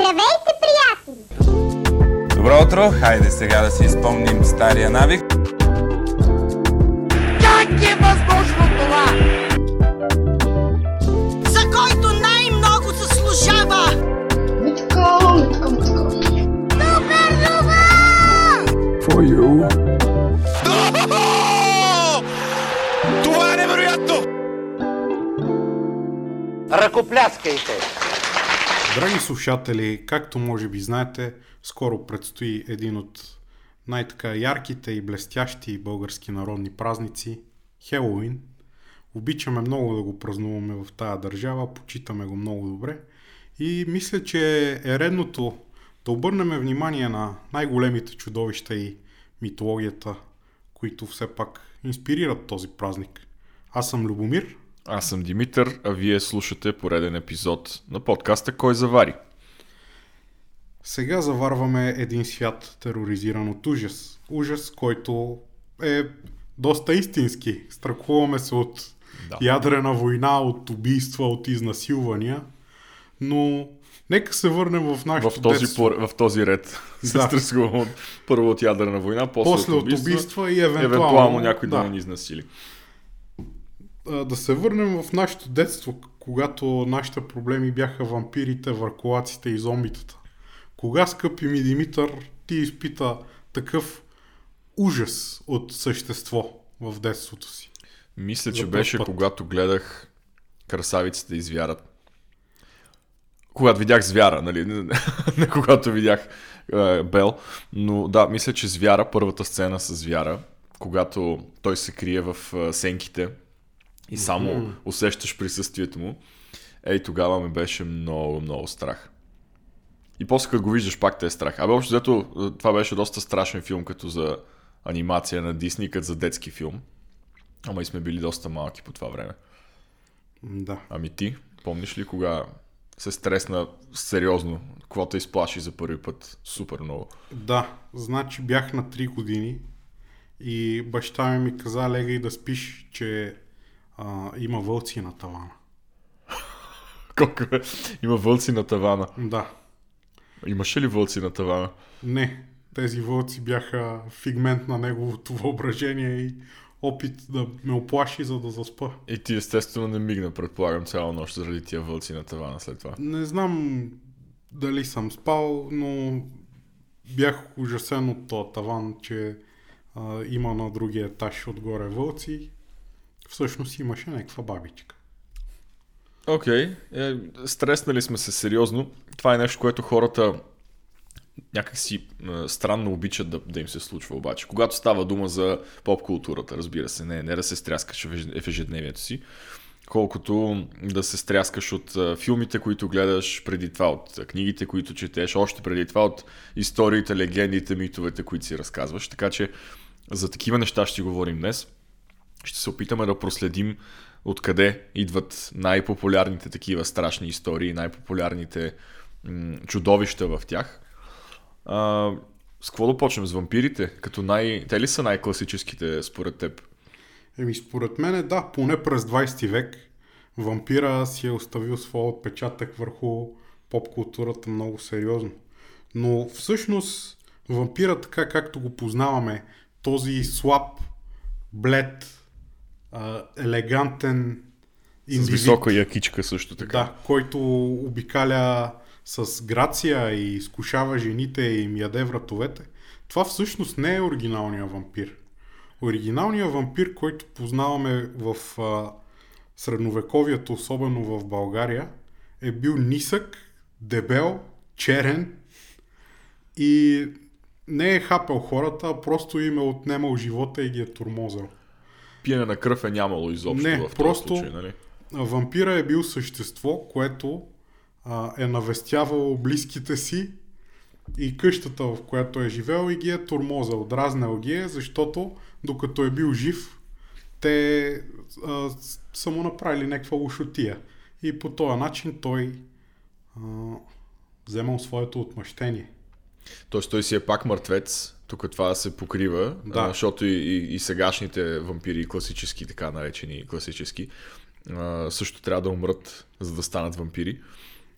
Здравейте, приятели! Добро утро! Хайде сега да си изпомним стария навик. Как е възможно това? за който най-много заслужава. Митка, митка, митка. for you. Това е невероятно! Ръкопляскайте! Драги слушатели, както може би знаете, скоро предстои един от най-така ярките и блестящи български народни празници – Хелоуин. Обичаме много да го празнуваме в тая държава, почитаме го много добре и мисля, че е редното да обърнем внимание на най-големите чудовища и митологията, които все пак инспирират този празник. Аз съм Любомир Аз съм Димитър, а вие слушате пореден епизод на подкаста Кой завари. Сега заварваме един свят тероризиран от ужас. Ужас, който е доста истински. Страхуваме се от Да. ядрена война, от убийства, от изнасилвания. Но нека се върнем в нашето В този, детство. пор, в този ред се Да. стресувам от, първо от ядрена война, после, После от от убийства, убийства и евентуално, евентуално някой да. да ни изнасили. Да се върнем в нашето детство, когато нашите проблеми бяха вампирите, върколаците и зомбитата. Кога, скъпи ми Димитър, ти изпита такъв ужас от същество в детството си? Мисля, За че беше път. когато гледах красавиците и звярат. Когато видях звяра, нали? Не, когато видях е, Бел. Но да, мисля, че звяра, първата сцена с звяра, когато той се крие в сенките и само усещаш присъствието му, ей тогава ме беше много, много страх. И после като го виждаш, пак те е страх. Абе, общо взето, е, това беше доста страшен филм, като за анимация на Дисни, като за детски филм. Ама и сме били доста малки по това време. Да. Ами ти, помниш ли кога се стресна сериозно? Какво те изплаши за първи път? Супер много. Да, значи бях на 3 години и баща ми ми каза, легай да спиш, че а, има вълци на тавана. Колко е? Има вълци на тавана. Да, Имаше ли вълци на тавана? не, тези вълци бяха фигмент на неговото въображение и опит да ме оплаши, за да заспа. И ти естествено не мигна, предполагам, цяла нощ заради тия вълци на тавана след това. Не знам дали съм спал, но бях ужасен от този таван, че а, има на другия етаж отгоре вълци. Всъщност имаше някаква бабичка. Окей, okay. е, стреснали сме се сериозно. Това е нещо, което хората някакси е, странно обичат да, да им се случва обаче. Когато става дума за поп културата, разбира се, не, не да се стряскаш в еж- в ежедневието си, колкото да се стряскаш от а, филмите, които гледаш преди това, от а, книгите, които четеш, още преди това, от историите, легендите, митовете, които си разказваш. Така че за такива неща ще говорим днес. Ще се опитаме да проследим откъде идват най-популярните такива страшни истории, най-популярните м- чудовища в тях. А, с какво да почнем? С вампирите? Като най... Те ли са най-класическите според теб? Еми, според мен, да, поне през 20 век вампира си е оставил своя отпечатък върху поп-културата много сериозно. Но всъщност вампира, така както го познаваме, този слаб, блед, а, елегантен С индивид, висока якичка също така. да, който обикаля с грация и изкушава жените и им яде вратовете, това всъщност не е оригиналният вампир. Оригиналният вампир, който познаваме в а, средновековието, особено в България, е бил нисък, дебел, черен и не е хапел хората, а просто им е отнемал живота и ги е турмозал. Пиене на кръв е нямало изобщо Не, в този просто- случай, нали? Вампира е бил същество, което а, е навестявало близките си и къщата, в която е живел и ги е турмозал. Дразнал ги е, защото докато е бил жив, те а, са му направили някаква лошотия. И по този начин той а, вземал своето отмъщение. Тоест той си е пак мъртвец, тук това се покрива, Да. а, защото и, и, и сегашните вампири, класически, така наречени класически, а, също трябва да умрат, за да станат вампири.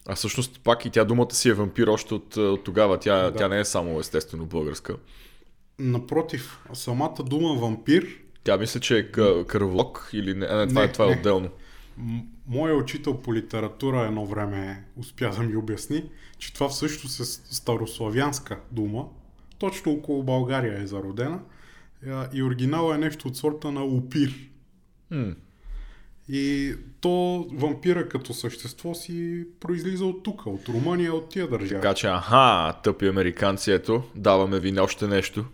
А всъщност пак и тя думата си е вампир още от, от тогава. Тя, Да. тя не е само естествено българска. Напротив, самата дума вампир, Тя мисля, че е къ- кръвлок или не, не, това, Не, е, това е не. отделно. м- моят учител по литература едно време успя да ми обясни, че това всъщност е старославянска дума. Точно около България е зародена. И оригинала е нещо от сорта на упир. М. И то вампира като същество си произлиза от тук, от Румъния, от тия държави. Така че, аха, тъпи американци, ето, даваме ви още нещо.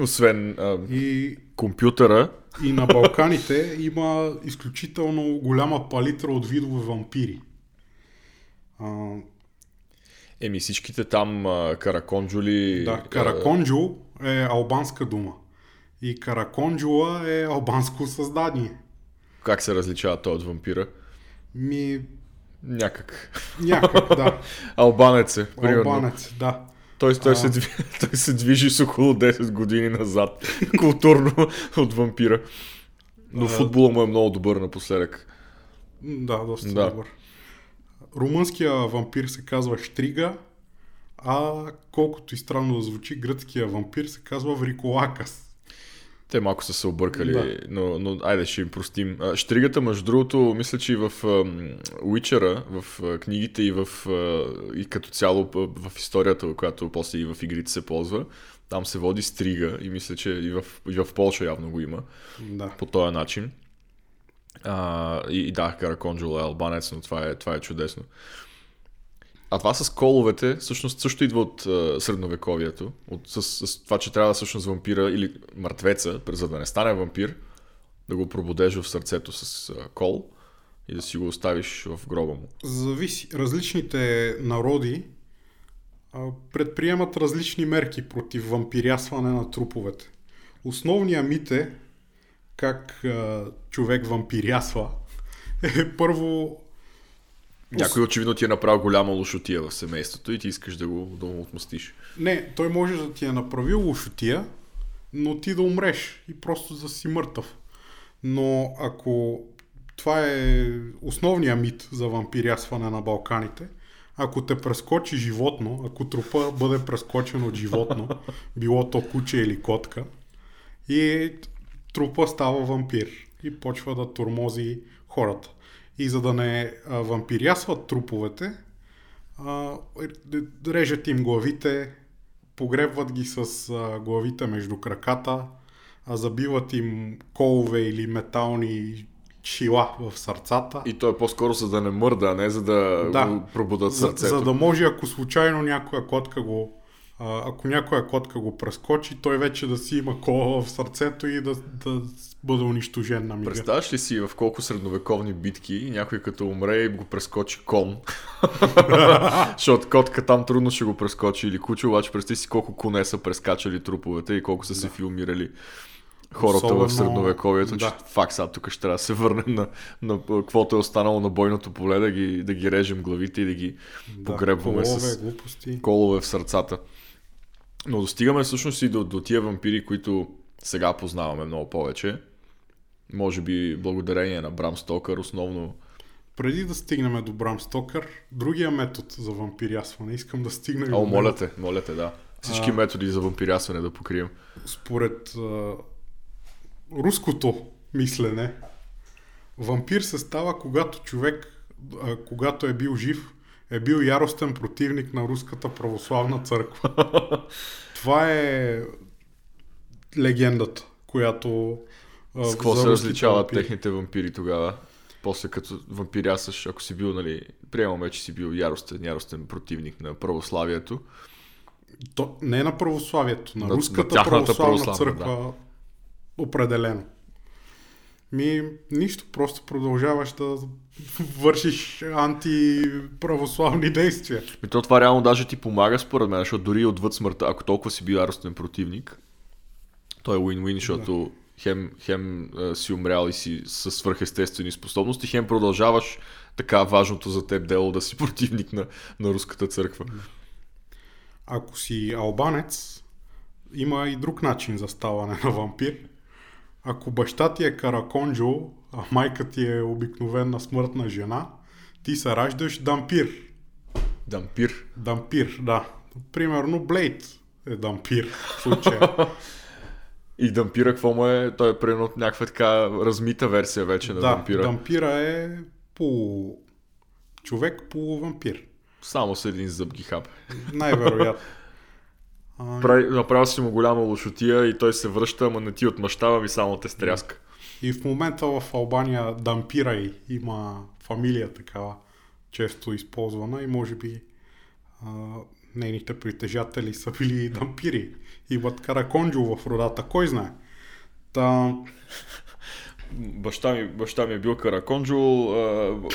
Освен а, И, компютъра, и на Балканите има изключително голяма палитра от видове вампири. А, еми всичките там а, караконджули... да, караконджу е албанска дума. И караконджула е албанско създание. А, как се различава той от вампира? Ми, Някак. някак, да. Албанец е, примерно. Албанец, да. Той, той, се, дви- той се движи с около 10 години назад, културно от вампира. Но футбола му е много добър напоследък. Да, доста Да. добър. Румънския вампир се казва Штрига, а колкото и странно да звучи, гръцкия вампир се казва Вриколакас. Те малко са се объркали, Да. но, но айде ще им простим. Штригата, между другото, мисля, че и в Уичера, в книгите и, в, и като цяло в историята, която после и в игрите се ползва, там се води стрига и мисля, че и в, и в Полша явно го има Да. по този начин. А, и, и да, Караконджул е албанец, но това е, това е чудесно. А това с коловете всъщност също идва от а, средновековието. От, с, с това, че трябва всъщност вампира или мъртвеца, за да не стане вампир, да го пробудеш в сърцето с а, кол и да си го оставиш в гроба му. Зависи. Различните народи а, предприемат различни мерки против вампирясване на труповете. Основният мит е как а, човек вампирясва е първо Някой очевидно ти е направил голяма лошотия в семейството и ти искаш да го, да го отмъстиш. Не, той може да ти е направил лошотия, но ти да умреш и просто да си мъртъв. Но ако това е основният мит за вампирясване на Балканите, ако те прескочи животно, ако трупа бъде прескочен от животно, било то куче или котка, и трупа става вампир и почва да тормози хората. И за да не вампирясват труповете, режат им главите, погребват ги с главите между краката, забиват им колове или метални шила в сърцата. И то е по-скоро за да не мърда, а не за да, Да. го пробудат за, сърцето. за да може, ако случайно някоя котка го ако някоя котка го прескочи, той вече да си има кола в сърцето и да, да бъде унищожен на мига. Представяш ли си в колко средновековни битки някой като умре и го прескочи кон? Защото котка там трудно ще го прескочи или куче, обаче представи си колко коне са прескачали труповете и колко са се филмирали хората Особено- в средновековието, че да. факт сега тук ще трябва да се върнем на, на каквото е останало на бойното поле, да ги, да ги режем главите и да ги Да, погребваме колове, с глупости. колове в сърцата. Но достигаме всъщност и до, до тия вампири, които сега познаваме много повече. Може би благодарение на Брам Стокър, основно Преди да стигнем до Брам Стокър, другия метод за вампирясване, искам да стигна и О, моля те, моля те, да. Всички А. методи за вампирясване да покрием. според а, руското мислене, вампир се става, когато човек, а, когато е бил жив, е бил яростен противник на Руската православна църква. Това е легендата, която. С какво се различават вампири. техните вампири тогава? После като вампирясаш, ако си бил, нали, приемаме, че си бил яростен, яростен противник на православието. То, не на православието, на, На- Руската на православна, православна, църква. Определено. Ми, нищо, просто продължаваш да вършиш антиправославни действия. И то това реално даже ти помага според мен, защото дори отвъд смъртта, ако толкова си бил яростен противник, той е win-win, защото хем, хем а, си умрял и си със свърхестествени способности, хем продължаваш така важното за теб дело да си противник на, на руската църква. Ако си албанец, има и друг начин за ставане на вампир. Ако баща ти е караконджо, а майка ти е обикновена смъртна жена, ти се раждаш дампир. Дампир. Дампир, да. Примерно Блейд е дампир в случая. И дампира, какво му е? Той е примерно някаква така размита версия вече на да, дампира. дампира е полу човек, полу вампир. Само с един зъб ги хапе. Най-вероятно. Прави, направил си му голяма лошотия и той се връща, ама не ти отмъщава ми само те стряска. И в момента в Албания дампирай има фамилия такава, често използвана и може би а, нейните притежатели са били дампири. Имат караконджо в родата, кой знае. Та, Баща ми, баща ми е бил караконджо,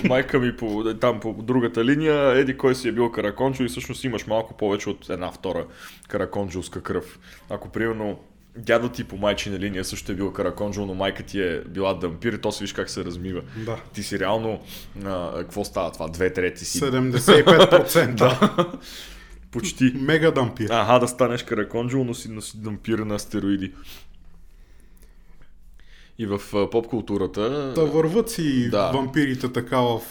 майка ми по, там по другата линия, еди кой си е бил караконджо и всъщност имаш малко повече от една втора караконджовска кръв. Ако примерно дядо ти по майчина линия също е бил караконджо, но майка ти е била дампир, то си виж как се размива. Да. Ти си реално, а, какво става това, две трети си. 75%. Да. Почти. Мега дампир. Ага, да станеш караконджо, но си, но си дампир на стероиди. И в а, поп-културата... Да върват си Да. вампирите така в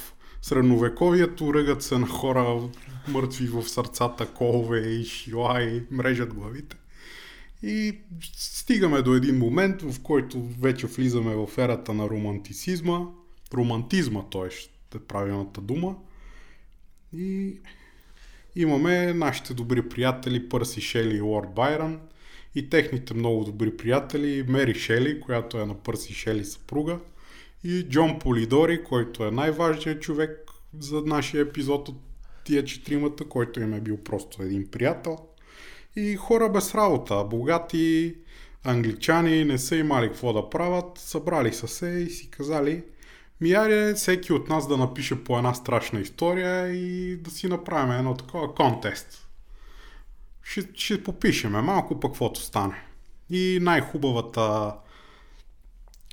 средновековието, ръгат се на хора мъртви в сърцата, колове и шила и мрежат главите. И стигаме до един момент, в който вече влизаме в ерата на романтицизма, романтизма, т.е. е правилната дума. И имаме нашите добри приятели Пърси Шели и Лорд Байрон и техните много добри приятели Мери Шели, която е на Пърси Шели съпруга и Джон Полидори, който е най-важният човек за нашия епизод от тия четиримата, който им е бил просто един приятел. И хора без работа, богати англичани не са имали какво да правят, събрали са се и си казали ми аре всеки от нас да напише по една страшна история и да си направим едно такова контест. Ще, ще попишеме малко пък каквото стане. И най-хубавата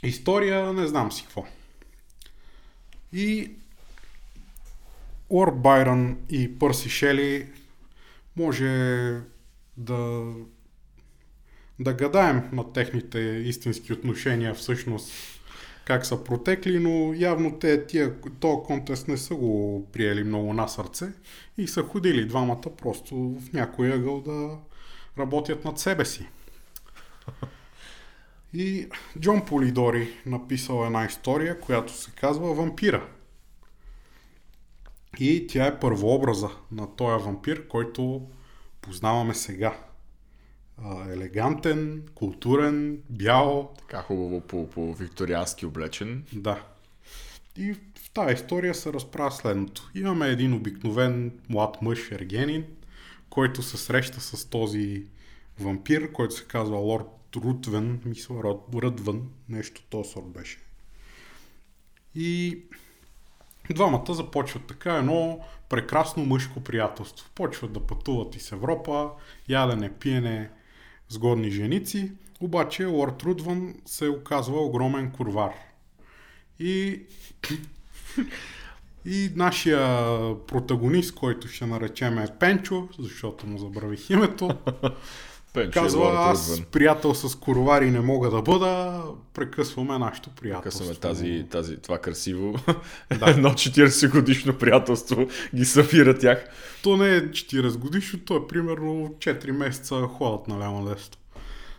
история, не знам си какво. И Лорд Байрон и Пърси Шели може да да гадаем на техните истински отношения всъщност как са протекли, но явно те тия, този контест не са го приели много на сърце и са ходили двамата просто в някой ъгъл да работят над себе си. И Джон Полидори написал една история, която се казва Вампира. И тя е първообраза на този вампир, който познаваме сега. А, елегантен, културен, бял, Така хубаво по, по викториански облечен. да. И в тази история се разправя следното. Имаме един обикновен млад мъж, ергенин, който се среща с този вампир, който се казва Лорд Рутвен, мисля Род- Ръдвън, нещо този сорт беше. И двамата започват така едно прекрасно мъжко приятелство. Почват да пътуват из Европа, ядене, пиене, сгодни женици, обаче Лорд Рудван се оказва огромен курвар. И, и нашия протагонист, който ще наречем е Пенчо, защото му забравих името, Пенчо казва, е аз приятел с коровари не мога да бъда, прекъсваме нашето приятелство. Късаме тази, тази, това красиво. Да. Едно 40 годишно приятелство ги събира тях. То не е 40 годишно, то е примерно 4 месеца ходят налямо десто.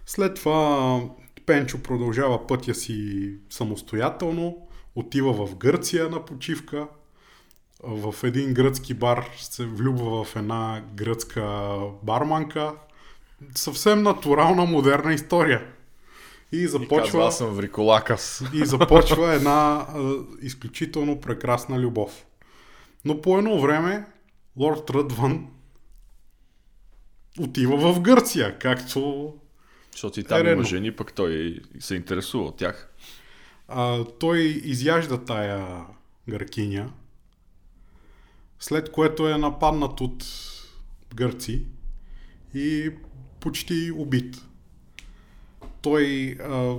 След това Пенчо продължава пътя си самостоятелно, отива в Гърция на почивка, в един гръцки бар се влюбва в една гръцка барманка. Съвсем натурална, модерна история. И И започва... казва, аз съм Вриколакас. И започва една а, изключително прекрасна любов. Но по едно време Лорд Ръдван отива в Гърция, както Защото и там Е, има жени, пък той се интересува от тях. а, той изяжда тая гъркиня, след което е нападнат от гърци и почти убит. Той, а,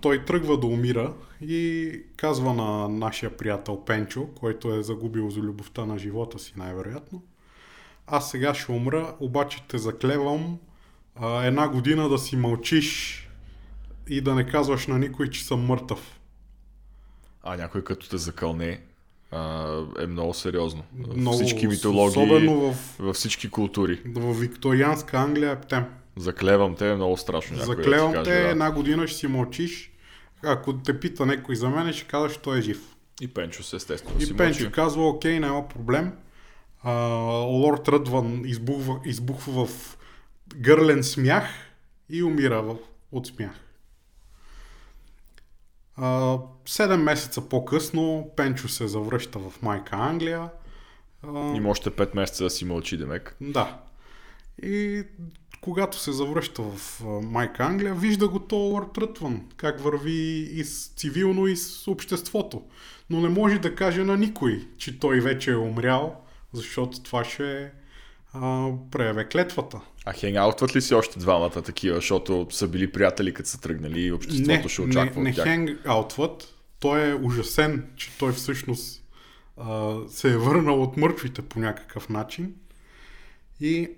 той тръгва да умира и казва на нашия приятел Пенчо, който е загубил за любовта на живота си най-вероятно. Аз сега ще умра, обаче те заклевам а, една година да си мълчиш и да не казваш на никой, че съм мъртъв. А някой като те закълне, а, е много сериозно. Много, всички митологии, Особено в, във всички култури. в викторианска Англия е тем. Заклевам те, е много страшно. някой да Заклевам каже, те, да. една година ще си мълчиш. Ако те пита някой за мен, ще кажеш, че той е жив. И Пенчо се естествено си И Пенчо мълчи. казва, окей, няма проблем. А, Лорд Ръдван избухва, избухва в гърлен смях и умира в, от смях. А, седем месеца по-късно Пенчо се завръща в майка Англия. Има още 5 месеца да си мълчи, Демек. да. И когато се завръща в майка Англия, вижда го то Лорд Рътван, как върви и с цивилно, и с обществото. Но не може да каже на никой, че той вече е умрял, защото това ще преяве клетвата. А хенгаутват ли си още двамата такива, защото са били приятели, като са тръгнали и обществото не, ще очаква не, от не тях? хенгаутват. Той е ужасен, че той всъщност а, се е върнал от мъртвите по някакъв начин. И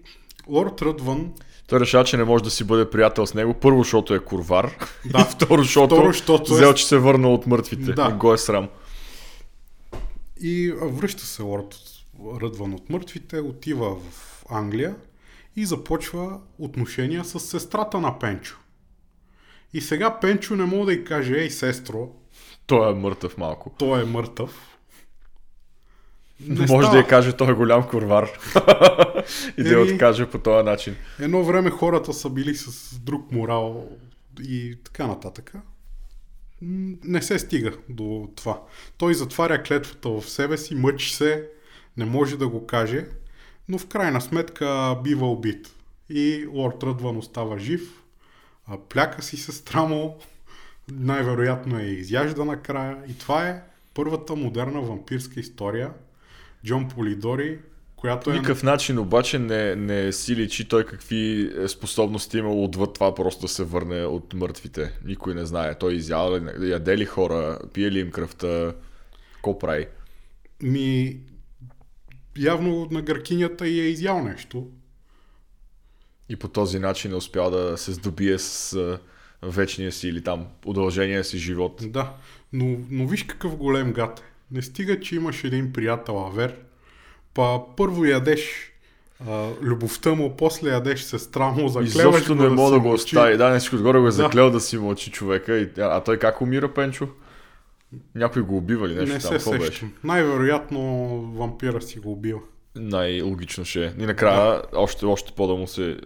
Лорд Ръдван Той решава, че не може да си бъде приятел с него. Първо, защото е курвар. Да. И второ, защото, Второ, защото е- взел, че се е върнал от мъртвите. Да. И го е срам. И връща се Лорд Ръдван от мъртвите, отива в Англия и започва отношения с сестрата на Пенчо. И сега Пенчо не може да й каже, ей, сестро, Той е мъртъв малко. той е мъртъв. Не може става. да я каже, той е голям курвар. и да я откаже по този начин. Едно време хората са били с друг морал и така нататък. Не се стига до това. Той затваря клетвата в себе си, мъчи се, не може да го каже, но в крайна сметка бива убит. И Лорд Ръдван остава жив, а пляка си сестра му, най-вероятно е изяжда накрая. И това е първата модерна вампирска история. Джон Полидори, която е... никакъв начин обаче не, не си личи той какви е, способности е имал отвъд това просто да се върне от мъртвите. Никой не знае. Той изял ли, яде ли хора, пие ли им кръвта, какво прави? Ми, явно на гъркинята и е изял нещо. И по този начин е успял да се здобие с а, вечния си или там удължения си живот. Да, но, но виж какъв голем гад. е. Не стига, че имаш един приятел Авер, па първо ядеш а, любовта му, после ядеш сестра му, заклеваш Изобщо не мога да го остави. Да, нещо отгоре го е заклел да си мълчи човека. И, а той как умира, Пенчо? Някой го убива ли нещо Не там? се беше? сещам. Най-вероятно вампира си го убива. Най-логично ще е. И накрая още, още по-да му се... Е,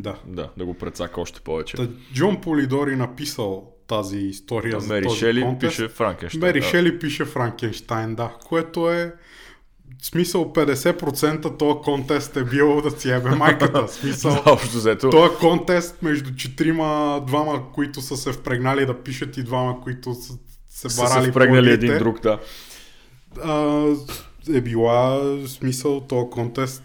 Да. да. Да го прецака още повече. Та, Джон Полидори написал тази история за Мери този Шели контест. пише Франкенщайн. Мери да. Шели пише Франкенштайн, да. Което е смисъл 50% този контест е бил да си ебе майката. Смисъл, Да, общо взето. този контест между четирима, двама, които са се впрегнали да пишат и двама, които са се Са барали се по впрегнали един друг, да. А, е била смисъл този контест,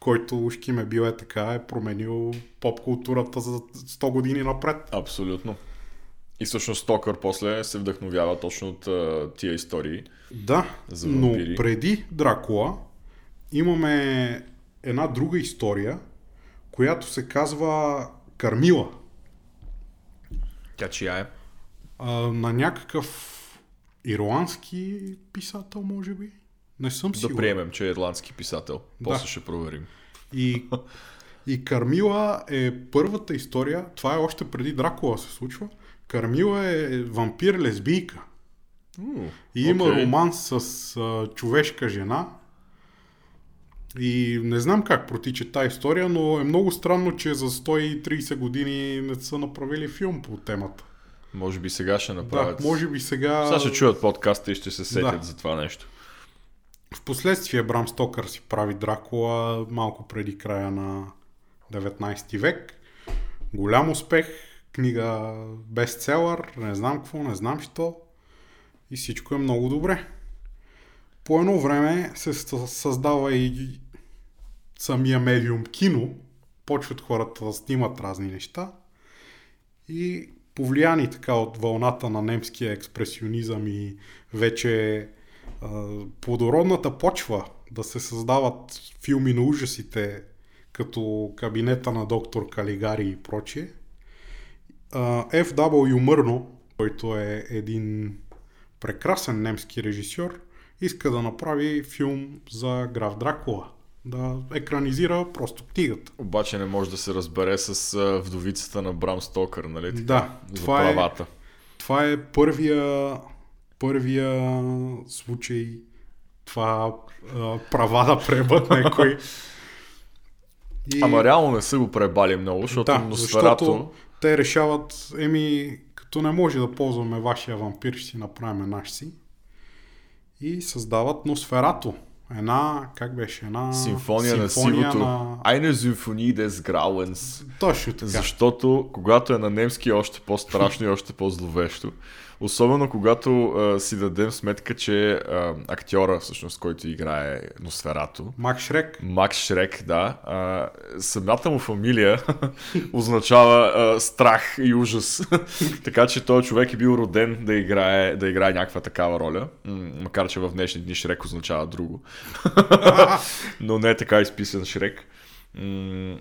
който ушки ме бил е така, е променил поп културата за 100 години напред. Абсолютно. И всъщност Стокър после се вдъхновява точно от а, тия истории. Да, За но преди Дракула имаме една друга история, която се казва Кармила. Тя чия е? А, на някакъв ирландски писател, може би? Не съм Да сигурен. приемем, че е ирландски писател. После ще проверим. И, и Кармила е първата история, това е още преди Дракула се случва. Кармила е вампир-лесбийка. И има окей. роман с а, човешка жена. И не знам как протича тази история, но е много странно, че за 130 години не са направили филм по темата. Може би сега ще Да, направят. може би сега... Сега ще чуят подкаста и ще се сетят Да. за това нещо. Впоследствие Брам Стокър си прави Дракула малко преди края на 19 век. Голям успех, книга бестселър, не знам какво, не знам що. И всичко е много добре. По едно време се съ- създава и самия медиум кино. Почват хората да снимат разни неща. И повлияни така от вълната на немския експресионизъм и вече плодородната почва да се създават филми на ужасите, като кабинета на доктор Калигари и прочие. F.W. Мърно, който е един прекрасен немски режисьор, иска да направи филм за граф Дракула. Да екранизира просто книгата. Обаче не може да се разбере с вдовицата на Брам Стокър, нали? Да, За това е- правата. Това е първия, първия случай това а, права да пребът някой. И... Ама реално не са го пребали много, защото да, Носферато... защото те решават, еми, като не може да ползваме вашия вампир, ще си направим наш си. И създават Носферато. Една, как беше, една Симфония, на сивото. на... Eine Symphonie des Grauens. Точно така. Защото когато е на немски е още по-страшно и още по-зловещо. Особено когато а, си дадем сметка, че а, актьора, всъщност, който играе Носферато, Мак Шрек. Макс Шрек, да, а, самата му фамилия означава а, страх и ужас. така че този човек е бил роден да играе, да играе някаква такава роля. М- макар, че в днешни дни Шрек означава друго. Но не е така изписан Шрек.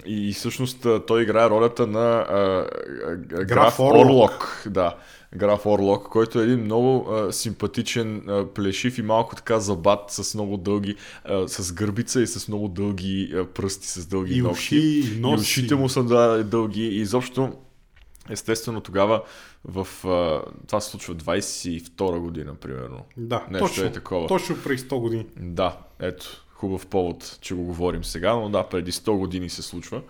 И, и всъщност той играе ролята на а, а, а, граф Орлок. Орлок. Да, граф Орлок, който е един много а, симпатичен, а, плешив и малко така забат с много дълги, а, с гърбица и с много дълги а, пръсти, с дълги И ногти. уши, и ушите му са да, дълги и изобщо естествено тогава в а, това се случва 22 година, примерно. Да, Нещо точно, е такова. точно преди 100 години. Да, ето, хубав повод, че го говорим сега, но да, преди 100 години се случва.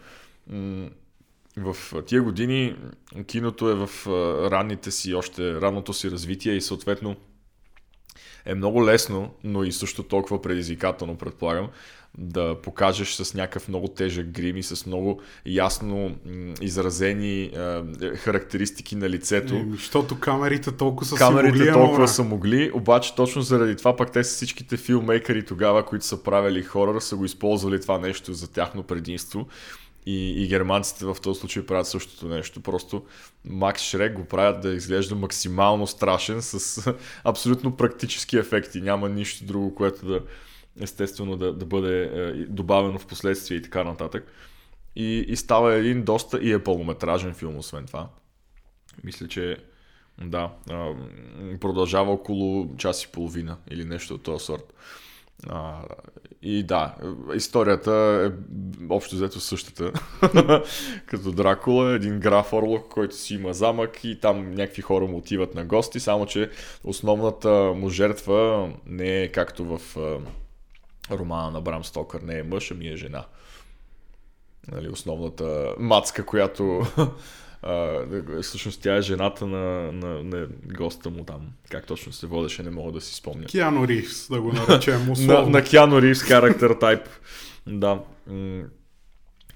В тия години киното е в ранните си, още ранното си развитие и съответно е много лесно, но и също толкова предизвикателно, предполагам, да покажеш с някакъв много тежък грим и с много ясно изразени а, характеристики на лицето. Защото камерите толкова са Камерите могли, толкова ама- са могли, обаче точно заради това пък те са всичките филмейкъри тогава, които са правили хорър, са го използвали това нещо за тяхно предимство. И, и германците в този случай правят същото нещо. Просто Макс Шрек го правят да изглежда максимално страшен с абсолютно практически ефекти. Няма нищо друго, което да естествено да, да бъде е, добавено в последствие и така нататък. И, и става един доста и е пълнометражен филм, освен това. Мисля, че да, продължава около час и половина или нещо от този сорт. А, и да, историята е общо взето същата. Като Дракула, един граф Орлок, който си има замък и там някакви хора му отиват на гости, само че основната му жертва не е както в романа на Брам Стокър, не е мъж, ами е жена. Нали, основната мацка, която а, всъщност тя е жената на, на, на госта му там. Как точно се водеше, не мога да си спомня. Киано Ривз, да го наречем На, условно. на Киано Ривз характер тайп. Да.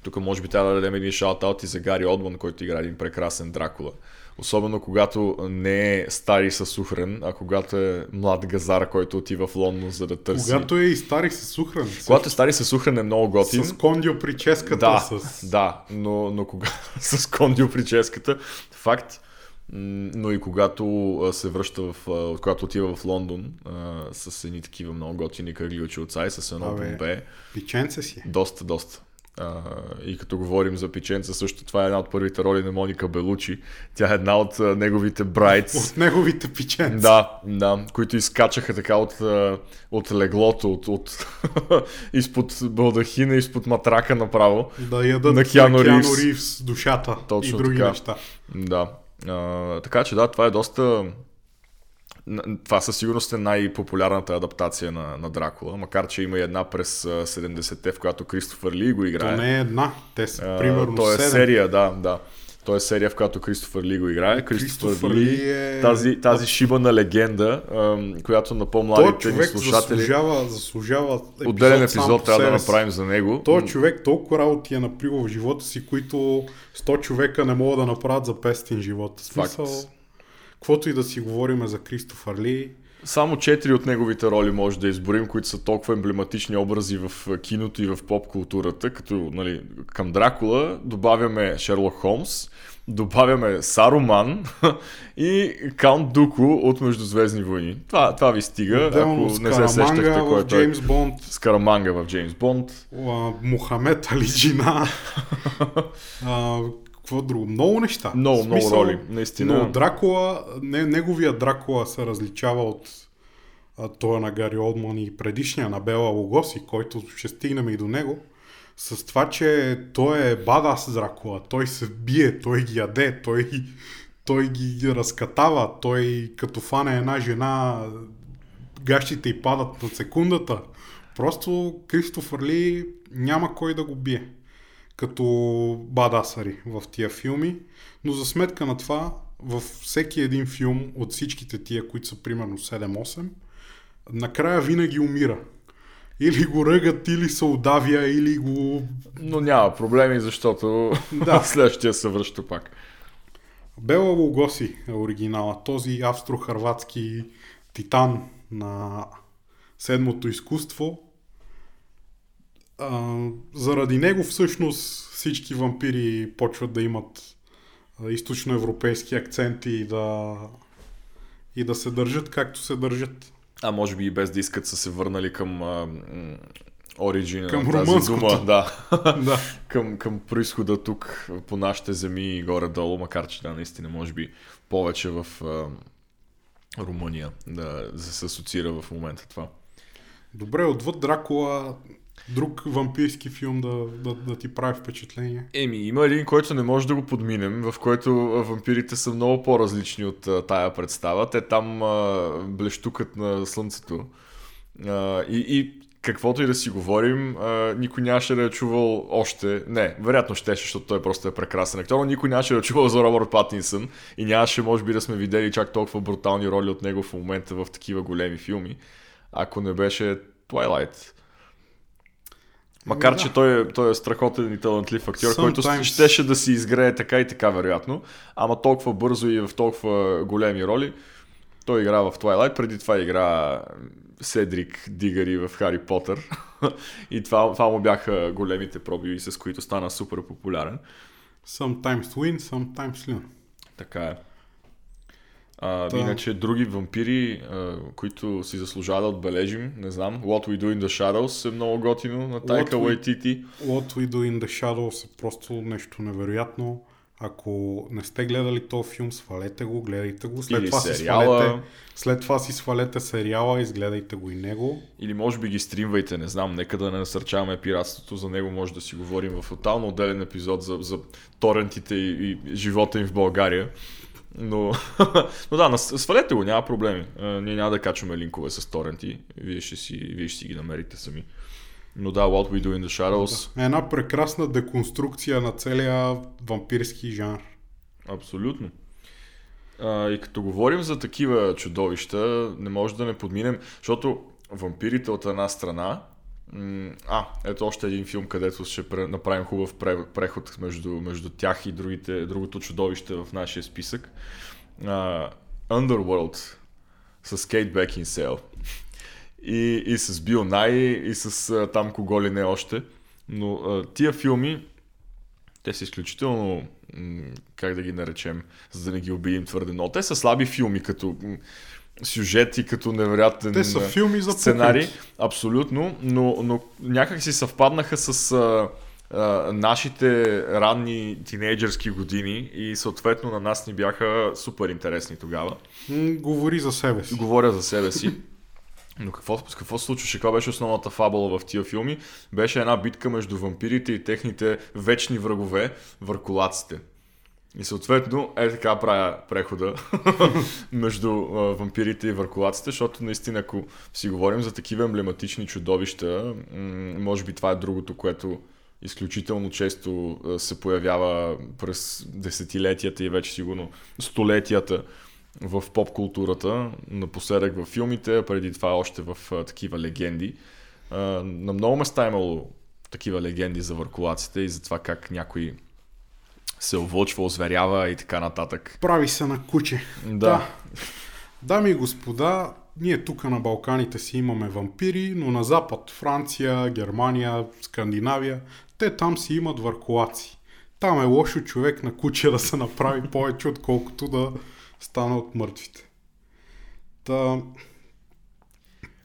Тук може би трябва да дадем един шаут-аут и за Гари Одман, който играе един прекрасен Дракула. Особено когато не е стари със сухрен, а когато е млад газар, който отива в Лондон за да търси. Когато е и стари с сухран. Когато е стари със сухрен е много готин. С кондио прическата. Да, с... да, но, но кога с кондио прическата, факт, но и когато се връща в, когато отива в Лондон а, с едни такива много готини кръгли очи от и с едно бомбе, Пиченце си. доста, доста. А, и като говорим за печенца, също това е една от първите роли на Моника Белучи. Тя е една от а, неговите брайтс. От неговите пиченца. Да, да, които изкачаха така от, от леглото, от, от изпод балдахина, изпод матрака направо. Да ядат На Киано Ривз. Ривз душата Точно и други така. неща. Да. А, така че да, това е доста... Това със сигурност е най-популярната адаптация на, на Дракула, макар че има и една през а, 70-те, в която Кристофър Ли го играе. То не е една, те са А, примерно то е 7. серия, да, да. То е серия, в която Кристофър Ли го играе. Кристофър, Кристофър Ли, е- тази, тази шибана легенда, ам, която на по-младите ни слушатели... заслужава, заслужава епизод Отделен епизод трябва да направим за него. Той човек толкова работи е направил в живота си, които 100 човека не могат да направят за 500 живот. В Смисъл, Факт. Каквото и да си говорим за Кристофър Ли, Само четири от неговите роли може да изборим, които са толкова емблематични образи в киното и в поп културата, като нали, към Дракула добавяме Шерлок Холмс, добавяме Саруман и Каунт Дуко от Междузвездни войни. Това, това ви стига, отделно ако не се сещахте кой е. Джеймс Бонд, Скараманга в Джеймс Бонд. а, Мухамед Али Джина, а, какво друго? Много неща. Много, В много роли, наистина. Но Дракула, не, неговия Дракула се различава от той е на Гари Олдман и предишния на Бела Логоси, който ще стигнем и до него, с това, че той е бадас Дракула, той се бие, той ги яде, той, той ги разкатава, той като фане една жена, гащите й падат на секундата. Просто Кристофър Ли няма кой да го бие като бадасари в тия филми, но за сметка на това, във всеки един филм от всичките тия, които са примерно 7-8, накрая винаги умира. Или го ръгат, или се удавя, или го... Но няма проблеми, защото Да. следващия се връща пак. Бела Лугоси е оригинала. Този австро-харватски титан на седмото изкуство. А, заради него всъщност всички вампири почват да имат а, източноевропейски акценти и да, и да се държат както се държат. А може би и без да искат са се върнали към оригина Към на тази дума. Да. да. към, към происхода тук по нашите земи и горе-долу, макар че да, наистина може би повече в а, Румъния да, да се асоциира в момента това. Добре, отвъд Дракула, друг вампирски филм да, да, да ти прави впечатление. Еми, има един, който не може да го подминем, в който вампирите са много по-различни от а, тая представа. Те там а, блещукат на слънцето. А, и, и каквото и да си говорим, а, никой нямаше да е чувал още. Не, вероятно щеше, защото той просто е прекрасен актьор, но никой нямаше да е чувал за Робърт Патинсън и нямаше, може би, да сме видели чак толкова брутални роли от него в момента в такива големи филми, ако не беше Twilight. Макар, Ами да. че той е, той е страхотен и талантлив актьор, който щеше да си изгрее така и така, вероятно, ама толкова бързо и в толкова големи роли. Той игра в Twilight, преди това игра Седрик Дигари в Хари Потър. и това, това му бяха големите пробиви, с които стана супер популярен. Sometimes win, sometimes learn. Така е. А, Та. Иначе други вампири, а, които си заслужава да отбележим, не знам, What We Do in the Shadows е много готино на Тайка Уайтити. What We Do in the Shadows е просто нещо невероятно. Ако не сте гледали този филм, свалете го, гледайте го. След Или това си сериала. свалете, след това си свалете сериала, изгледайте го и него. Или може би ги стримвайте, не знам, нека да не насърчаваме пиратството, за него може да си говорим в тотално отделен епизод за, за торрентите и, и живота им в България. Но, но да, свалете го, няма проблеми. А, Ние няма да качваме линкове с торренти, вие ще си, вие ще си ги намерите сами. Но да, What We Do in the Shadows, Една прекрасна деконструкция на целия вампирски жанр. Абсолютно. А, и като говорим за такива чудовища, не може да не подминем, защото вампирите от една страна. А, ето още един филм, където ще направим хубав пре- преход между, между тях и другите, другото чудовище в нашия списък. А, Underworld с Кейт Бекинсейл. И, и с Бил Най, и с а, там кого ли не още. Но а, тия филми, те са изключително, как да ги наречем, за да не ги обидим твърде много. Те са слаби филми, като сюжет и като невероятен Те са филми за сценарий. пуканки. Абсолютно, но, но някак си съвпаднаха с а, а, нашите ранни тинейджърски години и съответно на нас ни бяха супер интересни тогава. Говори за себе си. Говоря за себе си. Но какво, какво се случваше? Каква беше основната фабула в тия филми? Беше една битка между вампирите и техните вечни врагове, въркулаците. И съответно, е така правя прехода между а, вампирите и въркулаците, защото наистина, ако си говорим за такива емблематични чудовища, м- може би това е другото, което изключително често а, се появява през десетилетията и вече сигурно столетията в поп-културата, напоследък в филмите, преди това още в а, такива легенди. А, на много места е имало такива легенди за въркулаците и за това как някой се овлъчва, озверява и така нататък. Прави се на куче. Да. Дами и господа, ние тук на Балканите си имаме вампири, но на запад, Франция, Германия, Скандинавия, те там си имат въркулаци. Там е лошо човек на куче да се направи повече, отколкото да стане от мъртвите. Та...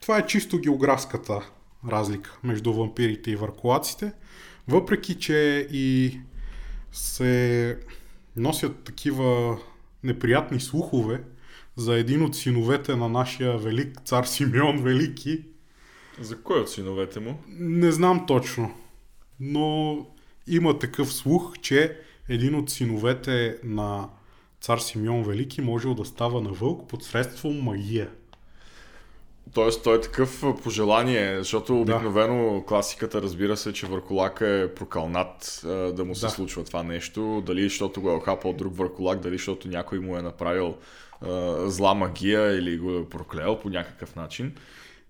Това е чисто географската разлика между вампирите и въркулаците, въпреки че и се носят такива неприятни слухове за един от синовете на нашия велик цар Симеон Велики. За кой от синовете му? Не знам точно, но има такъв слух, че един от синовете на цар Симеон Велики можел да става на вълк посредством магия. Тоест, той е такъв а, по желание, защото обикновено класиката разбира се, че върколака е прокалнат да му се Да. случва това нещо. Дали защото го е охапал друг върколак, дали защото някой му е направил а, зла магия или го е проклел по някакъв начин.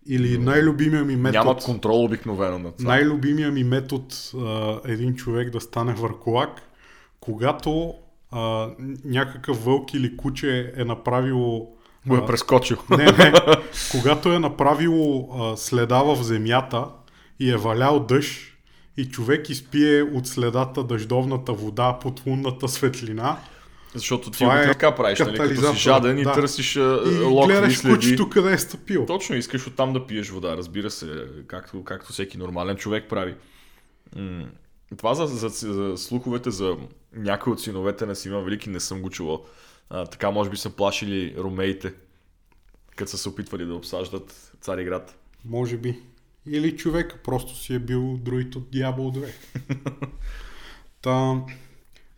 Или най-любимия ми метод. Нямат контрол обикновено на това. Най-любимия ми метод а, един човек да стане върколак, когато а, някакъв вълк или куче е направило Го е прескочил. Не, не. Когато е направило а, следа в земята и е валял дъжд и човек изпие от следата дъждовната вода под лунната светлина Защото ти Това е така правиш, нали? Като си жаден и да. търсиш и а, локви гледаш следи. кучето къде е стъпил. Точно, искаш оттам да пиеш вода, разбира се, както, както всеки нормален човек прави. М- Това за, за, за слуховете за някои от синовете на Симеон Велики не съм го чувал. А, така може би са плашили ромеите, като са се опитвали да обсаждат Цариград. Може би. Или човек просто си е бил друид от Дявол 2. Та,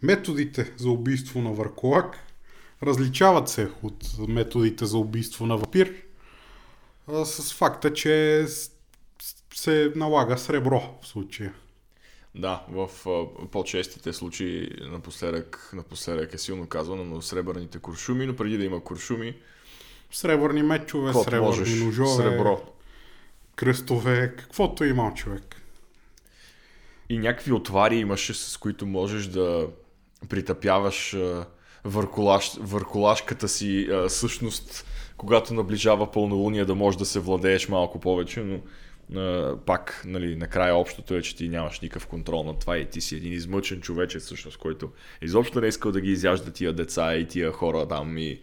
методите за убийство на върколак различават се от методите за убийство на вампир с факта, че се налага сребро в случая. Да, в по-честите случаи напоследък, напоследък е силно казвано, но сребърните куршуми, но преди да има куршуми, Сребърни мечове, сребърни можеш, ножове, сребро. кръстове, каквото е имал човек. И някакви отвари имаше, с които можеш да притъпяваш върколаш, върколашката си а, същност, когато наближава пълнолуние, да можеш да се владееш малко повече, но пак, нали, накрая общото е, че ти нямаш никакъв контрол над това и ти си един измъчен човече, всъщност, който изобщо не е искал да ги изяжда тия деца и тия хора там и,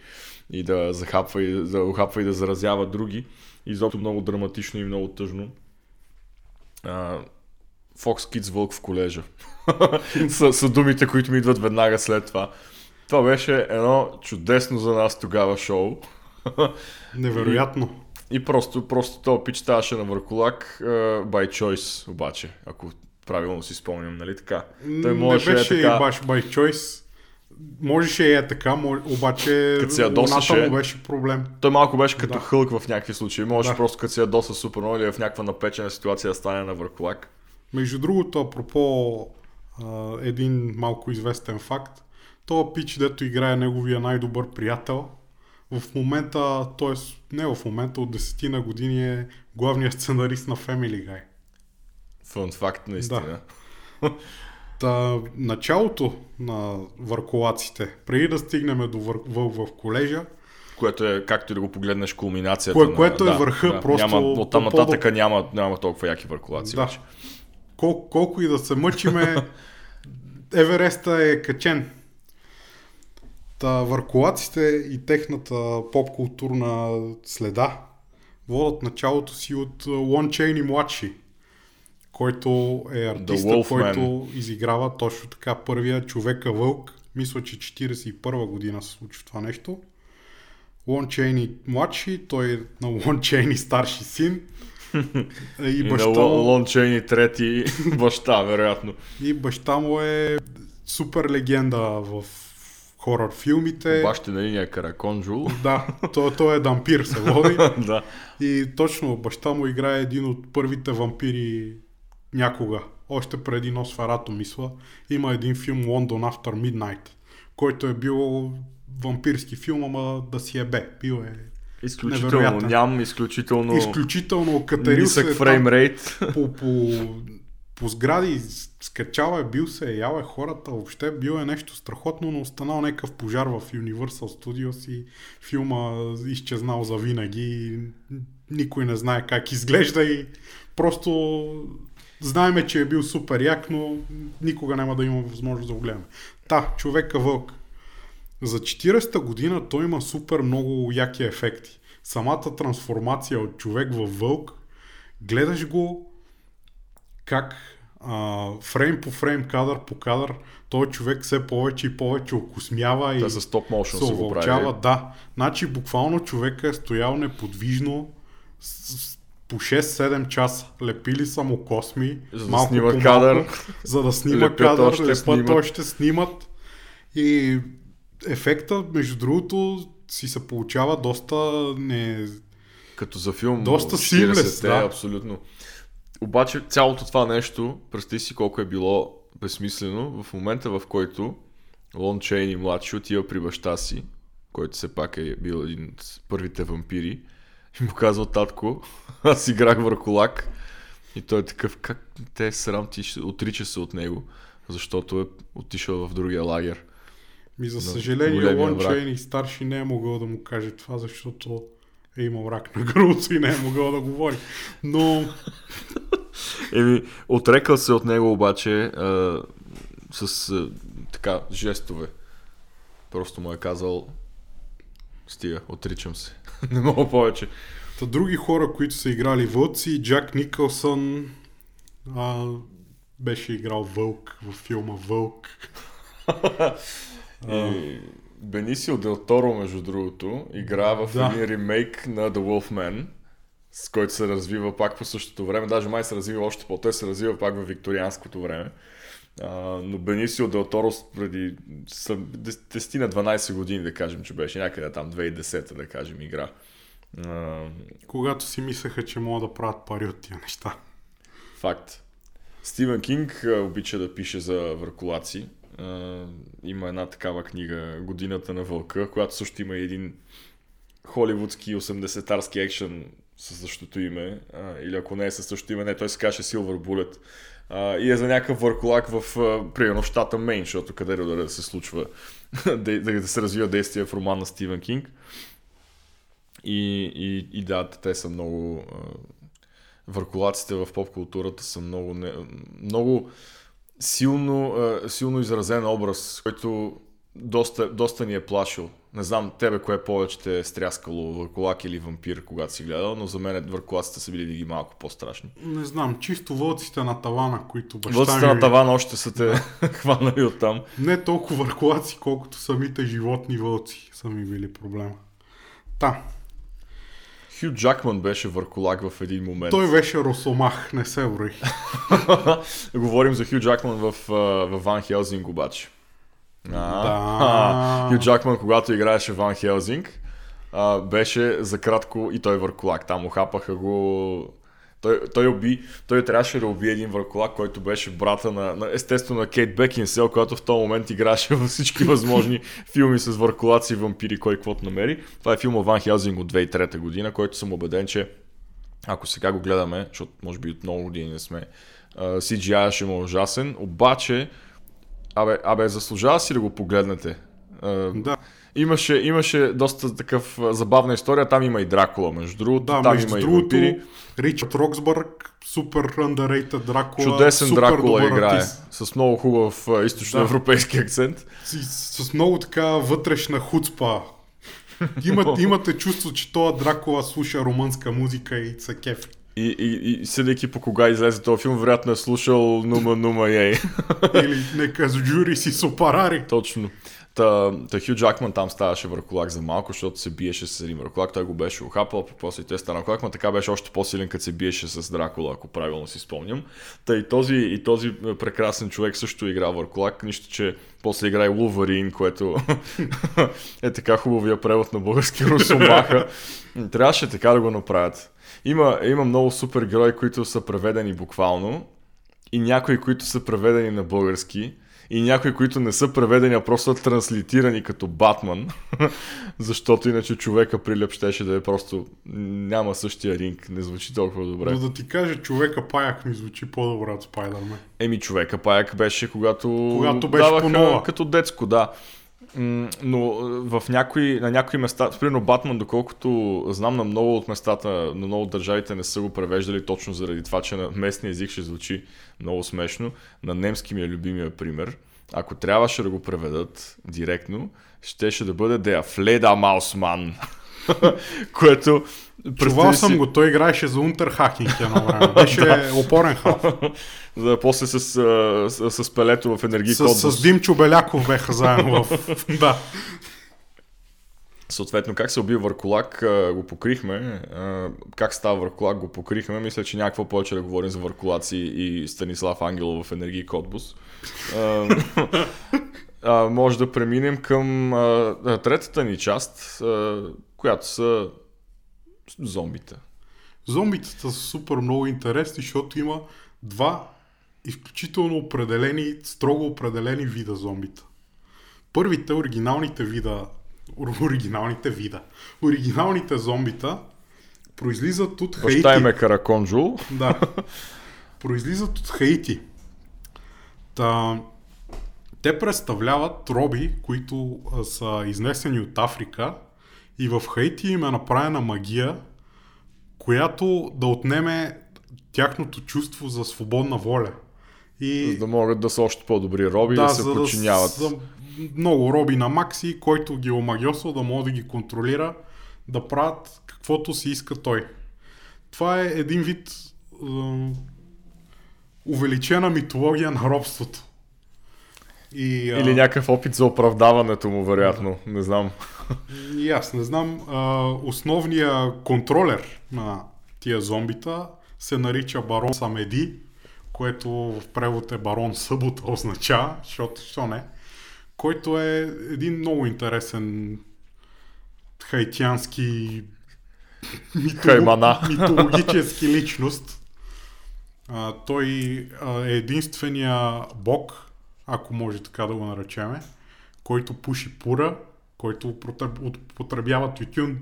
и да захапва и да ухапва и да заразява други. Изобщо много драматично и много тъжно. А, Fox Kids Вълк в колежа. са, са думите, които ми идват веднага след това. Това беше едно чудесно за нас тогава шоу. Невероятно. И просто, просто този пич ставаше на върколак uh, by choice, обаче, ако правилно си спомням, нали така? Той не можеше беше е така, баш by choice. Можеше е така, мож... обаче Като се ядосаше- му беше проблем. той малко беше като Да. хълк в някакви случаи. Може Да. просто като се ядоса супер много или е в някаква напечена ситуация да стане на върколак. Между другото, апропо а, един малко известен факт, то пич, дето играе неговия най-добър приятел, в момента, т.е. не в момента, от десетина години е главният сценарист на Family Guy. Фън факт, наистина. Та, началото на върколаците, преди да стигнем до вър... вълк в колежа, Което е, както и да го погледнеш, кулминацията. Кое- на... което е да, върха, да. просто Няма, оттам по- нататъка няма, няма толкова яки върколаци. Да. Кол, колко и да се мъчиме, Евереста е качен. Та върколаците и техната поп-културна следа водят началото си от Лон Чейни младши, който е артиста, който изиграва точно така първия човека вълк. Мисля, че 41 година се случи това нещо. Лон Чейни младши, той е на Лон Чейни старши син. и И на баща му, Лон Чейни трети баща, вероятно. и баща му е супер легенда в хорър филмите. Бащина линия Караконджул. Да, той, той е дампир се води. да. И точно баща му играе един от първите вампири някога. Още преди Носферато, мисля. Има един филм London After Midnight, който е бил вампирски филм, ама да си е бе. Бил е Изключително ням, изключително изключително катерил се е фрейм там рейт. по, по, по сгради, скачал е, бил се, е, ял е хората, въобще бил е нещо страхотно, но останал някакъв пожар в Universal Studios и филма изчезнал за винаги. Никой не знае как изглежда и просто знаеме, че е бил супер як, но никога няма да има възможност да го гледаме. Та, човека вълк. За 40-та година той има супер много яки ефекти. Самата трансформация от човек в вълк, гледаш го как а, фрейм по фрейм, кадър по кадър, той човек все повече и повече окосмява и с стоп моушен се увълчава. правили. Да, значи буквално човека е стоял неподвижно с, по 6-7 часа. Лепили са му косми, За да малко снима по кадър. за да снима Лепят кадър, още, лепят снимат. още, снимат. И ефекта, между другото, си се получава доста не... Като за филм. Доста 40-те, seamless, да. Абсолютно. Обаче цялото това нещо, представи си колко е било безсмислено в момента, в който Лон Чейни младши отива при баща си, който все пак е бил един от първите вампири, и му казва татко, аз играх върху лак. И той е такъв, как те срам ти, отрича се от него, защото е отишъл в другия лагер. Ми за съжаление, Лон враг. Чейни старши не е могъл да му каже това, защото е имал рак на гърлото и не е могъл да говори. Но Еми, отрекал се от него обаче а, с а, така жестове. Просто му е казал стига, отричам се. Не мога повече. Та други хора, които са играли вълци, Джак Никълсън а, беше играл Вълк в филма Вълк. И Бенисио Дел Торо, между другото, игра в Да. един ремейк на The Wolfman, с който се развива пак по същото време. Даже май се развива още по той се развива пак в викторианското време. А, но Бенисио Дел Торо преди са 10 на 12 години, да кажем, че беше някъде там 2010 да кажем, игра. А, Когато си мислеха, че могат да правят пари от тия неща. Факт. Стивен Кинг обича да пише за въркулаци. Има една такава книга Годината на вълка, която също има един холивудски 80-тарски екшен със същото име. А, или ако не е със същото име, не, той се каже Silver Bullet. А, и е за някакъв въркулак в, примерно, щата Мейн, защото къде да, се случва, да, да се развива действие в роман на Стивен Кинг. И, и, и да, те са много... А, въркулаците в поп културата са много, не, много силно, силно изразен образ, който доста, доста ни е плашил. Не знам тебе кое повече те е стряскало, въркулак или вампир, когато си гледал, но за мен въркулаците са били винаги малко по-страшни. Не знам, чисто вълците на тавана, които баща Вълците ми... на тавана още са те хванали оттам. Не толкова въркулаци, колкото самите животни вълци са ми били проблема. Та, Хю Джакман беше въркулак в един момент. той беше росомах, не се брои. Говорим за Хю Джакман в, в Ван Хелзинг обаче. А, Да. а, Хю Джакман, когато играеше Ван Хелзинг, а, беше за кратко и той въркулак. Там ухапаха го... Той, той, уби, той трябваше да убие един въркулак, който беше брата на, на естествено на Кейт Бекинсел, която в този момент играше във всички възможни филми с въркулаци и вампири, кой каквото намери. Това е филма Ван Хелзинг от 2003 година, който съм убеден, че ако сега го гледаме, защото може би от много години не сме, CGI ще му е ужасен, обаче, абе, абе, заслужава си да го погледнете. Да. Имаше, имаше доста такъв забавна история, там има и Дракула, между другото, Да, там между има и другото, вампири. Ричард Роксбърг, супер underrated Дракула. Чудесен супер Дракула играе, артист. с много хубав източноевропейски акцент. С, с много така вътрешна хуцпа. Имат, имате чувство, че този Дракула слуша румънска музика и се кефи. И, и, и съдейки по кога излезе този филм, вероятно е слушал Нума Нума Ей. Или нека с джури си сопарари. Точно. Та, та Хю Джакман там ставаше върколак за малко, защото се биеше с един върколак. Той го беше ухапал, пък после и той стана върколак, но така беше още по-силен, като се биеше с Дракула, ако правилно си спомням. Та и този, и този е, прекрасен човек също игра върколак, нищо, че после игра и Луварин, което е така хубавия превод на български Русомаха. Трябваше така да го направят. Има, има много супер герои, които са преведени буквално и някои, които са преведени на български и някои, които не са преведени, а просто са транслитирани като Батман, защото иначе човека прилеп щеше да е просто няма същия ринг, не звучи толкова добре. Но да ти кажа, човека паяк ми звучи по-добре от Спайдермен. Еми човека паяк беше когато, Когато беше даваха по-нова. като детско, да. Но е, в някои, на някои места, примерно Батман, доколкото знам на много от местата, на много от държавите не са го превеждали точно заради това, че на местния език ще звучи много смешно. На немски ми е любимия пример. ако трябваше да го преведат директно, щеше да бъде Дея Фледа Маусман. Което... Чувал съм си- го, той играеше за Унтерхакинг едно време. Беше опорен халф. За после с, с, с пелето в енергий С, с Димчо Беляков беха заедно в... Да. Съответно, как се убива Върколак, го покрихме. Как става Върколак, го покрихме. Мисля, че някакво повече да говорим за Върколаци и Станислав Ангелов в Енергий Котбус. Може да преминем към третата ни част, която са зомбите. Зомбитата са супер много интересни, защото има два изключително определени, строго определени вида зомбита. Първите, оригиналните вида, ор- оригиналните вида, оригиналните зомбита произлизат от Хаити. Баща им е Караконджул. Да. Произлизат от Хаити. Та, те представляват роби, които а, са изнесени от Африка и в Хаити им е направена магия, която да отнеме тяхното чувство за свободна воля. И За да могат да са още по-добри роби да, да се за подчиняват. са много роби на Макси, който ги е омагиосал да може да ги контролира, да правят каквото си иска той. Това е един вид е, увеличена митология на робството. И, а, Или някакъв опит за оправдаването му, вероятно. Не знам. И аз не знам. А, основният контролер на тия зомбита се нарича Барон Самеди, което в превод е Барон Събота означава, защото що не, който е един много интересен хаитянски митолог- митологически личност. А, той е единствения бог, ако може така да го наречеме, който пуши пура, който употребява тютюн,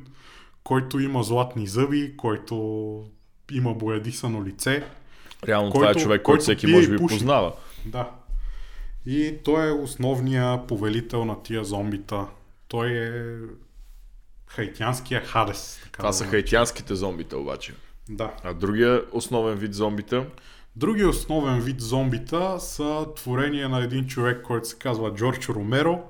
който има златни зъби, който има боядисано лице. Реално това е Който- човек, който който всеки може би пуши. познава. Да. И той е основния повелител на тия зомбита. Той е хаитянския Хадес. Това да са го хаитянските зомбита обаче. Да. А другия основен вид зомбита, Другия основен вид зомбита са творение на един човек, който се казва Джордж Ромеро,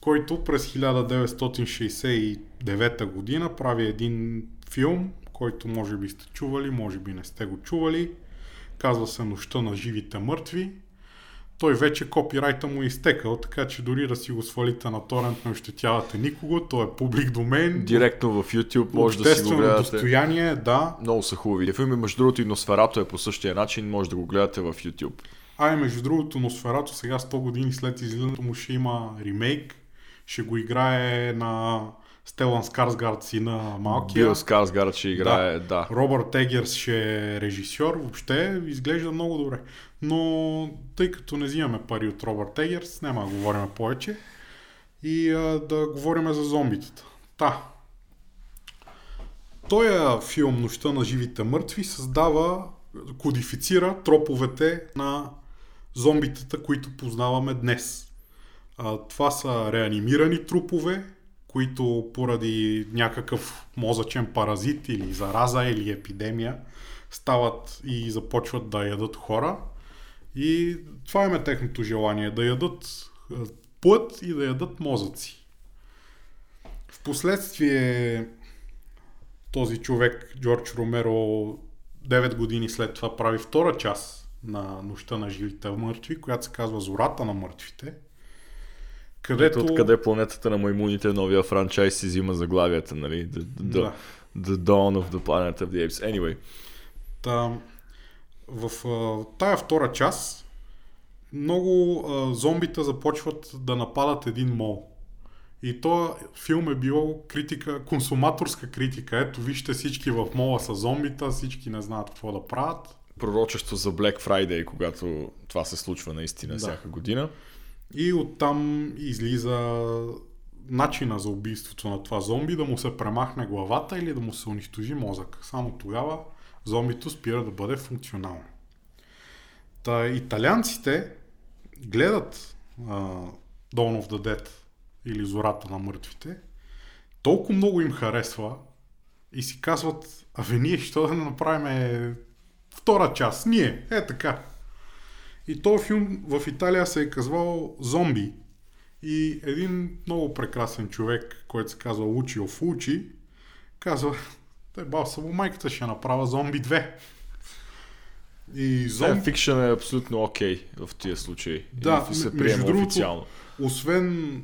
който през 1969 година прави един филм, който може би сте чували, може би не сте го чували. Казва се Нощта на живите мъртви. Той вече копирайта му е изтекал, така че дори да си го свалите на торент не ощетявате никого. Той е публик домен. директно в YouTube може да си го гледате. достояние, да. Много са хубави филми. Между другото и Носферато е по същия начин, може да го гледате в YouTube. А и между другото, Носферато сега 100 години след излизането му ще има ремейк. Ще го играе на Стелан Скарсгард, сина малкия. Бил Скарсгард ще играе, да. Робърт Егерс ще е режисьор. Въобще изглежда много добре. Но тъй като не взимаме пари от Робърт Егерс, няма да говорим повече. И а, да говорим за зомбитата. Та. Той филм Нощта на живите мъртви създава, кодифицира троповете на зомбитата, които познаваме днес. Това са реанимирани трупове, които поради някакъв мозъчен паразит или зараза или епидемия стават и започват да ядат хора. И това им е техното желание да ядат а, плът и да ядат мозъци. Впоследствие този човек, Джордж Ромеро, 9 години след това прави втора част на Нощта на живите мъртви, която се казва Зората на мъртвите. Където... Ето откъде планетата на маймуните, новия франчайз си взима заглавията, нали? The, the, Да. the Dawn of the Planet of the Apes. Anyway. Та, в а, тая втора част много а, зомбита започват да нападат един мол. И то филм е било критика, консуматорска критика. Ето вижте всички в мола са зомбита, всички не знаят какво да правят. Пророчество за Black Friday, когато това се случва наистина Да. всяка година. И оттам излиза начина за убийството на това зомби, да му се премахне главата или да му се унищожи мозък. Само тогава зомбито спира да бъде функционално. Та италианците гледат а, Dawn of the Dead или Зората на мъртвите, толкова много им харесва и си казват, абе ние що да направим втора част, ние, е така. И този филм в Италия се е казвал Зомби. И един много прекрасен човек, който се казва Лучио Фулчи, казва, той бал само майката ще направя Зомби 2. И Зомби... Зомби, фикшън е абсолютно окей в тия случаи. Да, И се приема другото, официално. освен,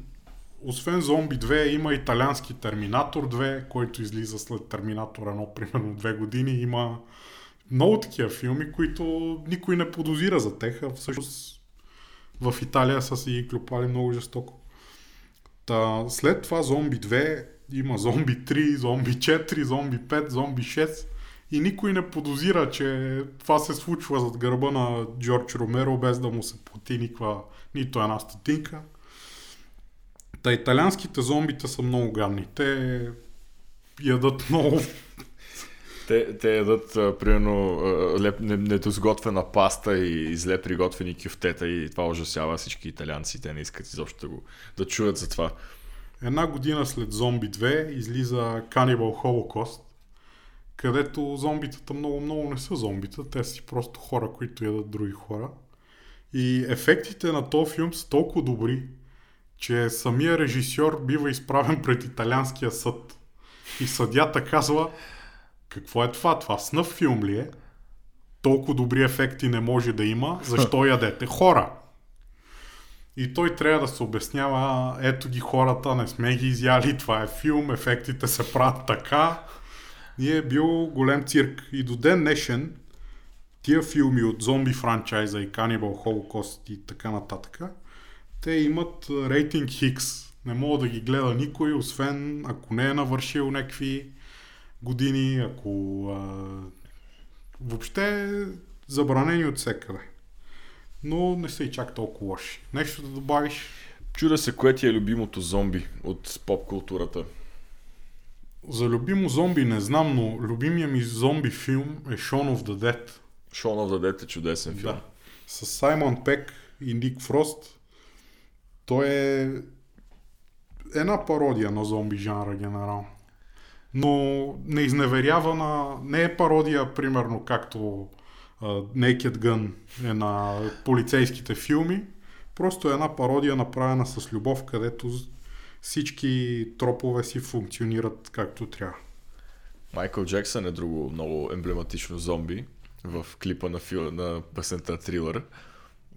освен Зомби 2, има италиански Терминатор 2, който излиза след Терминатор 1, примерно две години. Има много такива филми, които никой не подозира за тех, а всъщност в Италия са си клюпали много жестоко. Та, след това Зомби 2 има Зомби 3, Зомби 4, Зомби 5, Зомби 6 и никой не подозира, че това се случва зад гърба на Джордж Ромеро, без да му се плати никаква, нито една стотинка. Та италианските зомбита са много гадни. Те ядат много Те, те ядат, примерно, леп, не- недозготвена паста и зле приготвени кюфтета и това ужасява всички италианци. Те не искат изобщо да, го, да чуят за това. Една година след Зомби 2 излиза Cannibal Holocaust, където зомбитата много-много не са зомбита, те са си просто хора, които ядат други хора. И ефектите на този филм са толкова добри, че самия режисьор бива изправен пред италианския съд. И съдята казва, какво е това? Това снъв филм ли е? Толкова добри ефекти не може да има, защо ядете хора? И той трябва да се обяснява, ето ги хората, не сме ги изяли, това е филм, ефектите се правят така. И е бил голем цирк. И до ден днешен тия филми от зомби франчайза и Cannibal Holocaust и така нататък, те имат рейтинг Хикс. Не мога да ги гледа никой, освен ако не е навършил някакви години, ако а, въобще забранени от всекъде. Но не са и чак толкова лоши. Нещо да добавиш? Чуда се, кое ти е любимото зомби от поп културата. За любимо зомби не знам, но любимия ми зомби филм е Shaun of the Dead. Shaun of the Dead е чудесен филм. Да. С Саймон Пек и Ник Фрост. Той е една пародия на зомби жанра генерално. Но не изневерява на... Не е пародия, примерно, както uh, Naked Gun е на полицейските филми. Просто е една пародия направена с любов, където всички тропове си функционират както трябва. Майкъл Джексън е друго много емблематично зомби в клипа на, фил... на песента Трилър.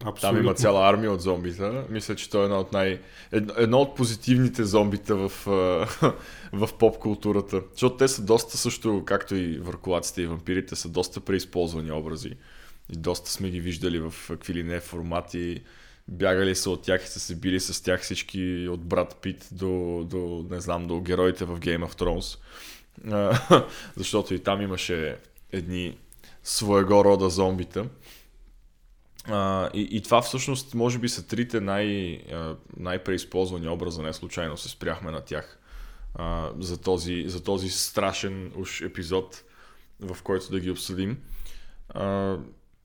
Абсолютно. Там има цяла армия от зомбита. Мисля, че той е едно от, най... едно, от позитивните зомбита в, в поп културата. Защото те са доста също, както и въркулаците и вампирите, са доста преизползвани образи. И доста сме ги виждали в какви ли не формати. Бягали са от тях и са се били с тях всички от Брат Пит до, до, не знам, до героите в Game of Thrones. Защото и там имаше едни своего рода зомбита. А, и, и това всъщност може би са трите най, най-преизползвани образа, не случайно се спряхме на тях а, за, този, за този страшен уж епизод, в който да ги обсъдим. А,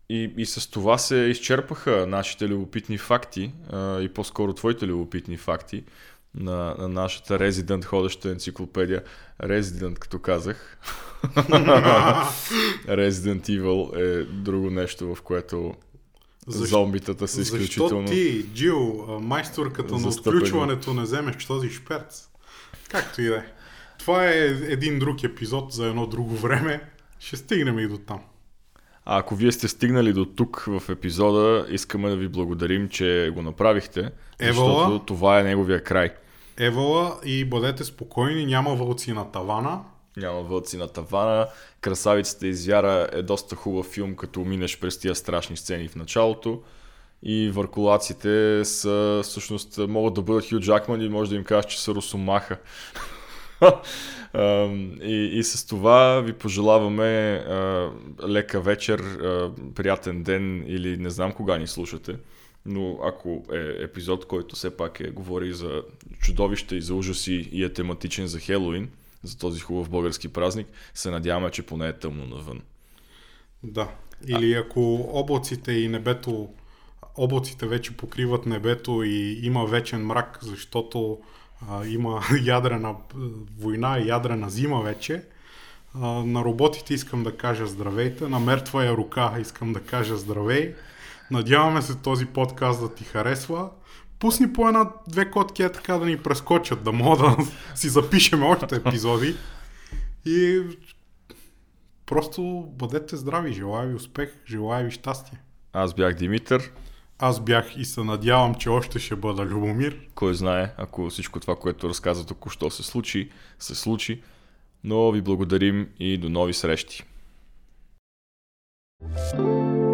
и, и с това се изчерпаха нашите любопитни факти а, и по-скоро твоите любопитни факти на, на нашата Resident ходеща енциклопедия. Resident, като казах. Resident Evil е друго нещо, в което Защо- зомбитата са изключително... Защо ти, Джил, майсторката на отключването, не вземеш този шперц? Както и да е. Това е един друг епизод за едно друго време. Ще стигнем и до там. А ако вие сте стигнали до тук в епизода, искаме да ви благодарим, че го направихте, защото Евала? това е неговия край. Евала и бъдете спокойни, няма вълци на тавана. Няма вълци на тавана. Красавицата Вяра е доста хубав филм, като минеш през тия страшни сцени в началото. И въркулаците са, всъщност, могат да бъдат Хю Джакман и може да им кажеш, че са Росомаха. Ам, и, и с това ви пожелаваме а, лека вечер, а, приятен ден или не знам кога ни слушате. Но ако е епизод, който все пак е, говори за чудовища и за ужаси и е тематичен за Хелоуин, за този хубав български празник, се надяваме, че поне е тъмно навън. Да. Или ако облаците и небето, облаците вече покриват небето и има вечен мрак, защото а, има ядрена а, война и ядрена зима вече, а, на роботите искам да кажа здравейте, на мертвая рука искам да кажа здравей, Надяваме се този подкаст да ти харесва. Пусни по една-две котки е така да ни прескочат, да мога да си запишем още епизоди. И просто бъдете здрави, желая ви успех, желая ви щастие. Аз бях Димитър. Аз бях и се надявам, че още ще бъда Любомир. Кой знае, ако всичко това, което разказа току-що се случи, се случи. Но ви благодарим и до нови срещи. thank you